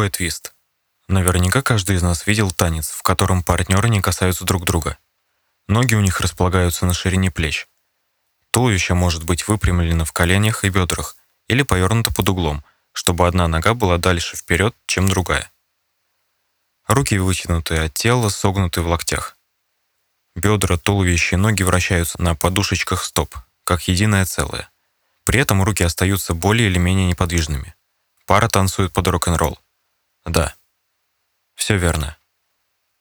такое твист? Наверняка каждый из нас видел танец, в котором партнеры не касаются друг друга. Ноги у них располагаются на ширине плеч. Туловище может быть выпрямлено в коленях и бедрах или повернуто под углом, чтобы одна нога была дальше вперед, чем другая. Руки вытянуты от тела, согнуты в локтях. Бедра, туловище и ноги вращаются на подушечках стоп, как единое целое. При этом руки остаются более или менее неподвижными. Пара танцует под рок-н-ролл. Да, все верно.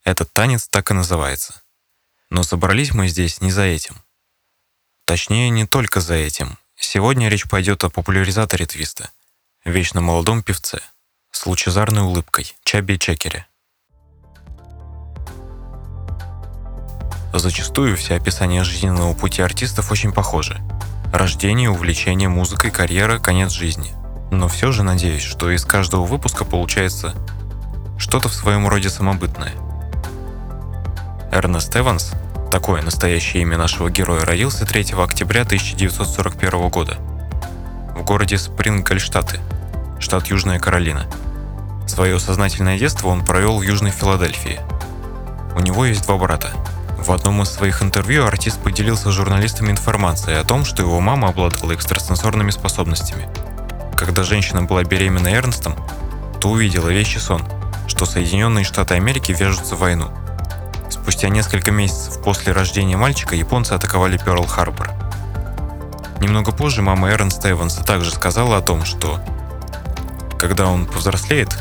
Этот танец так и называется. Но собрались мы здесь не за этим. Точнее, не только за этим. Сегодня речь пойдет о популяризаторе твиста, вечно молодом певце, с лучезарной улыбкой, Чаби Чекере. Зачастую все описания жизненного пути артистов очень похожи. Рождение, увлечение музыкой, карьера, конец жизни. Но все же надеюсь, что из каждого выпуска получается что-то в своем роде самобытное. Эрнест Эванс, такое настоящее имя нашего героя, родился 3 октября 1941 года в городе Спрингальштаты, штат Южная Каролина. Свое сознательное детство он провел в Южной Филадельфии. У него есть два брата. В одном из своих интервью артист поделился с журналистами информацией о том, что его мама обладала экстрасенсорными способностями. Когда женщина была беременна Эрнстом, то увидела вещи сон – что Соединенные Штаты Америки вяжутся в войну. Спустя несколько месяцев после рождения мальчика японцы атаковали Пёрл-Харбор. Немного позже мама Эрнста Эванса также сказала о том, что когда он повзрослеет,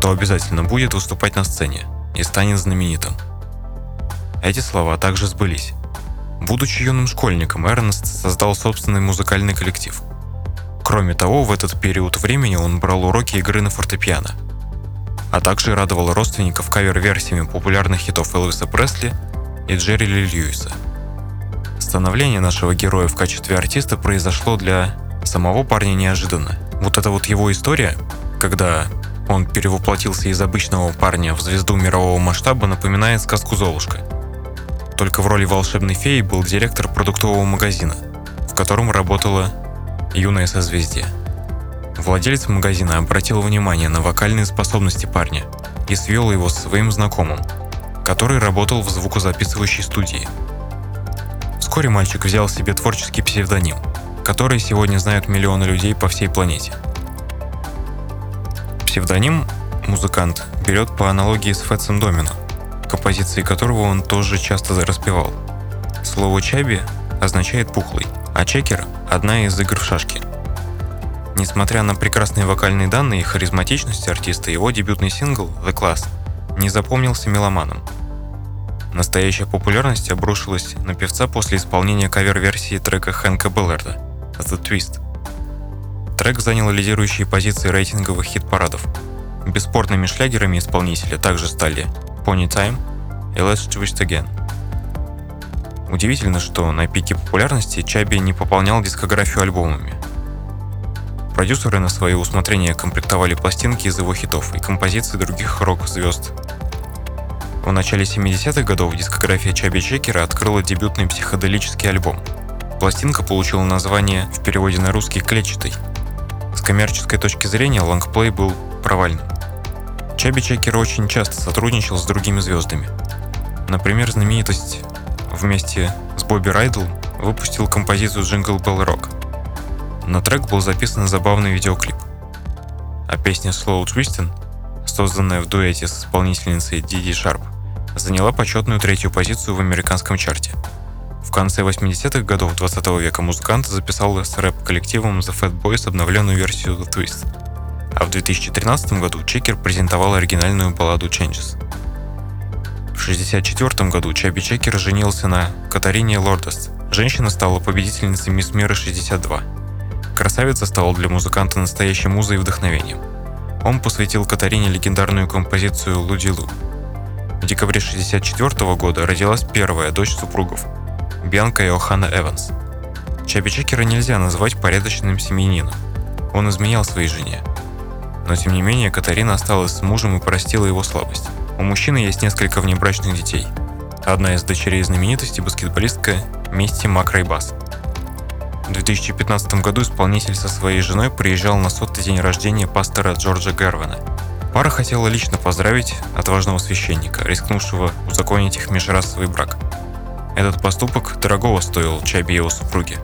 то обязательно будет выступать на сцене и станет знаменитым. Эти слова также сбылись. Будучи юным школьником, Эрнст создал собственный музыкальный коллектив. Кроме того, в этот период времени он брал уроки игры на фортепиано – а также радовал родственников кавер-версиями популярных хитов Элвиса Пресли и Джерри Ли Льюиса. Становление нашего героя в качестве артиста произошло для самого парня неожиданно. Вот эта вот его история, когда он перевоплотился из обычного парня в звезду мирового масштаба, напоминает сказку «Золушка». Только в роли волшебной феи был директор продуктового магазина, в котором работала юная созвездие. Владелец магазина обратил внимание на вокальные способности парня и свел его с своим знакомым, который работал в звукозаписывающей студии. Вскоре мальчик взял себе творческий псевдоним, который сегодня знают миллионы людей по всей планете. Псевдоним музыкант берет по аналогии с Фэтсом Домино, композиции которого он тоже часто распевал. Слово «чаби» означает «пухлый», а «чекер» — одна из игр в шашки – Несмотря на прекрасные вокальные данные и харизматичность артиста, его дебютный сингл «The Class» не запомнился меломаном. Настоящая популярность обрушилась на певца после исполнения кавер-версии трека Хэнка Белларда «The Twist». Трек занял лидирующие позиции рейтинговых хит-парадов. Бесспорными шлягерами исполнителя также стали «Pony Time» и «Let's Twist Again». Удивительно, что на пике популярности Чаби не пополнял дискографию альбомами. Продюсеры на свое усмотрение комплектовали пластинки из его хитов и композиций других рок-звезд. В начале 70-х годов дискография Чабби Чекера открыла дебютный психоделический альбом. Пластинка получила название в переводе на русский «клетчатый». С коммерческой точки зрения лонгплей был провальным. Чабби Чекер очень часто сотрудничал с другими звездами. Например, знаменитость вместе с Бобби Райделл выпустил композицию «Jingle Bell Rock», на трек был записан забавный видеоклип. А песня Slow Twistin, созданная в дуэте с исполнительницей Диди Шарп, заняла почетную третью позицию в американском чарте. В конце 80-х годов 20 века музыкант записал с рэп-коллективом The Fat Boys обновленную версию The Twist. А в 2013 году Чекер презентовал оригинальную балладу Changes. В 1964 году Чаби Чекер женился на Катарине Лордест. Женщина стала победительницей Мисс Мира 62 красавица стала для музыканта настоящей музой и вдохновением. Он посвятил Катарине легендарную композицию «Лудилу». В декабре 1964 года родилась первая дочь супругов – Бьянка и Охана Эванс. Чаби Чекера нельзя назвать порядочным семьянином. Он изменял своей жене. Но тем не менее Катарина осталась с мужем и простила его слабость. У мужчины есть несколько внебрачных детей. Одна из дочерей знаменитости – баскетболистка Мисти Макрайбас – в 2015 году исполнитель со своей женой приезжал на сотый день рождения пастора Джорджа Гервина. Тамара хотела лично поздравить отважного священника, рискнувшего узаконить их межрасовый брак. Этот поступок дорогого стоил Чаби и его супруге.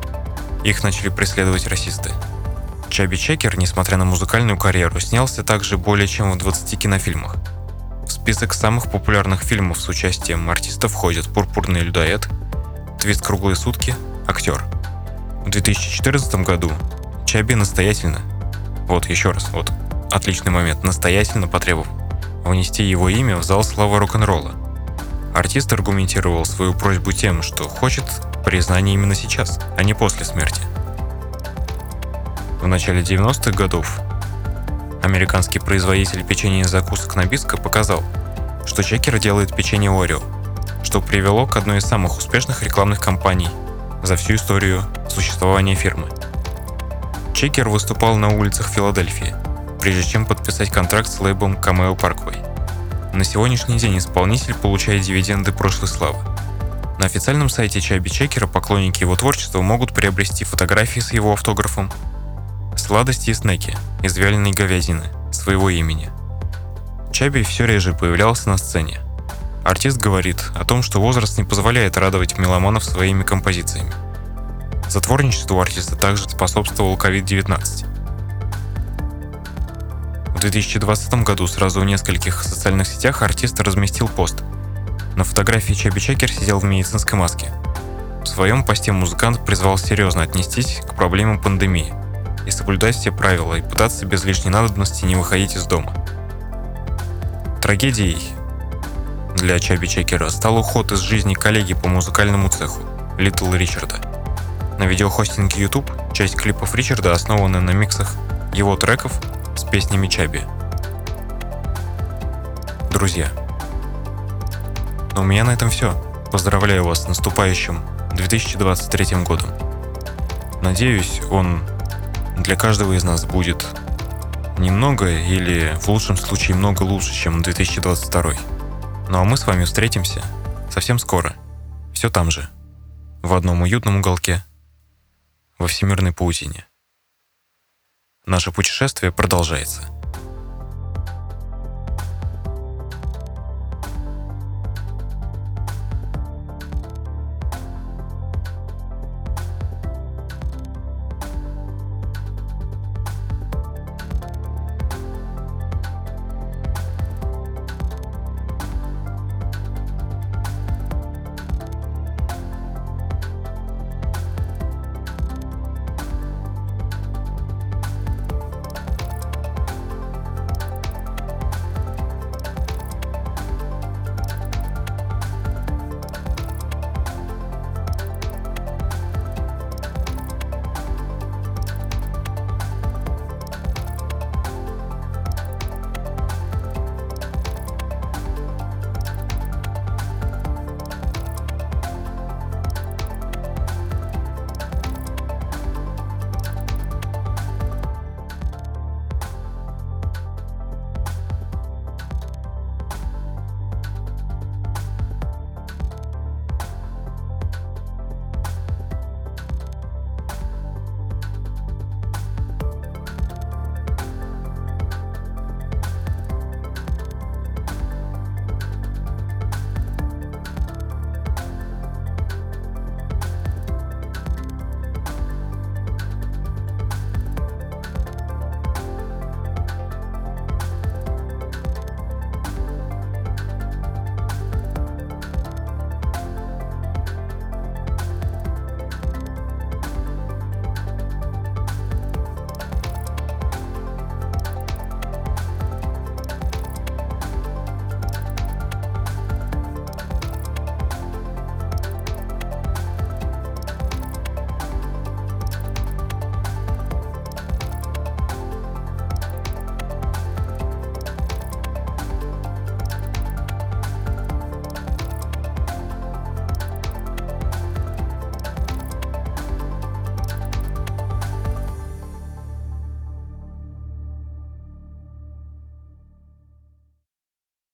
Их начали преследовать расисты. Чаби Чекер, несмотря на музыкальную карьеру, снялся также более чем в 20 кинофильмах. Список самых популярных фильмов с участием артистов входят «Пурпурный людоед», «Твист круглые сутки», «Актер». В 2014 году Чаби настоятельно, вот еще раз, вот отличный момент, настоятельно потребовал внести его имя в зал славы рок-н-ролла. Артист аргументировал свою просьбу тем, что хочет признания именно сейчас, а не после смерти. В начале 90-х годов американский производитель печенья и закусок Набиска показал, что Чекер делает печенье Орео, что привело к одной из самых успешных рекламных кампаний за всю историю существования фирмы. Чекер выступал на улицах Филадельфии – прежде чем подписать контракт с лейблом Cameo Parkway. На сегодняшний день исполнитель получает дивиденды прошлой славы. На официальном сайте Чаби Чекера поклонники его творчества могут приобрести фотографии с его автографом, сладости и снеки из вяленой говядины своего имени. Чаби все реже появлялся на сцене. Артист говорит о том, что возраст не позволяет радовать меломанов своими композициями. Затворничеству артиста также способствовал COVID-19. В 2020 году сразу в нескольких социальных сетях артист разместил пост. На фотографии Чаби Чекер сидел в медицинской маске. В своем посте музыкант призвал серьезно отнестись к проблемам пандемии и соблюдать все правила и пытаться без лишней надобности не выходить из дома. Трагедией для Чаби Чекера стал уход из жизни коллеги по музыкальному цеху Литл Ричарда. На видеохостинге YouTube часть клипов Ричарда основаны на миксах его треков с песнями Чаби. Друзья, ну, у меня на этом все. Поздравляю вас с наступающим 2023 годом. Надеюсь, он для каждого из нас будет немного или в лучшем случае много лучше, чем 2022. Ну а мы с вами встретимся совсем скоро. Все там же. В одном уютном уголке. Во всемирной паутине. Наше путешествие продолжается.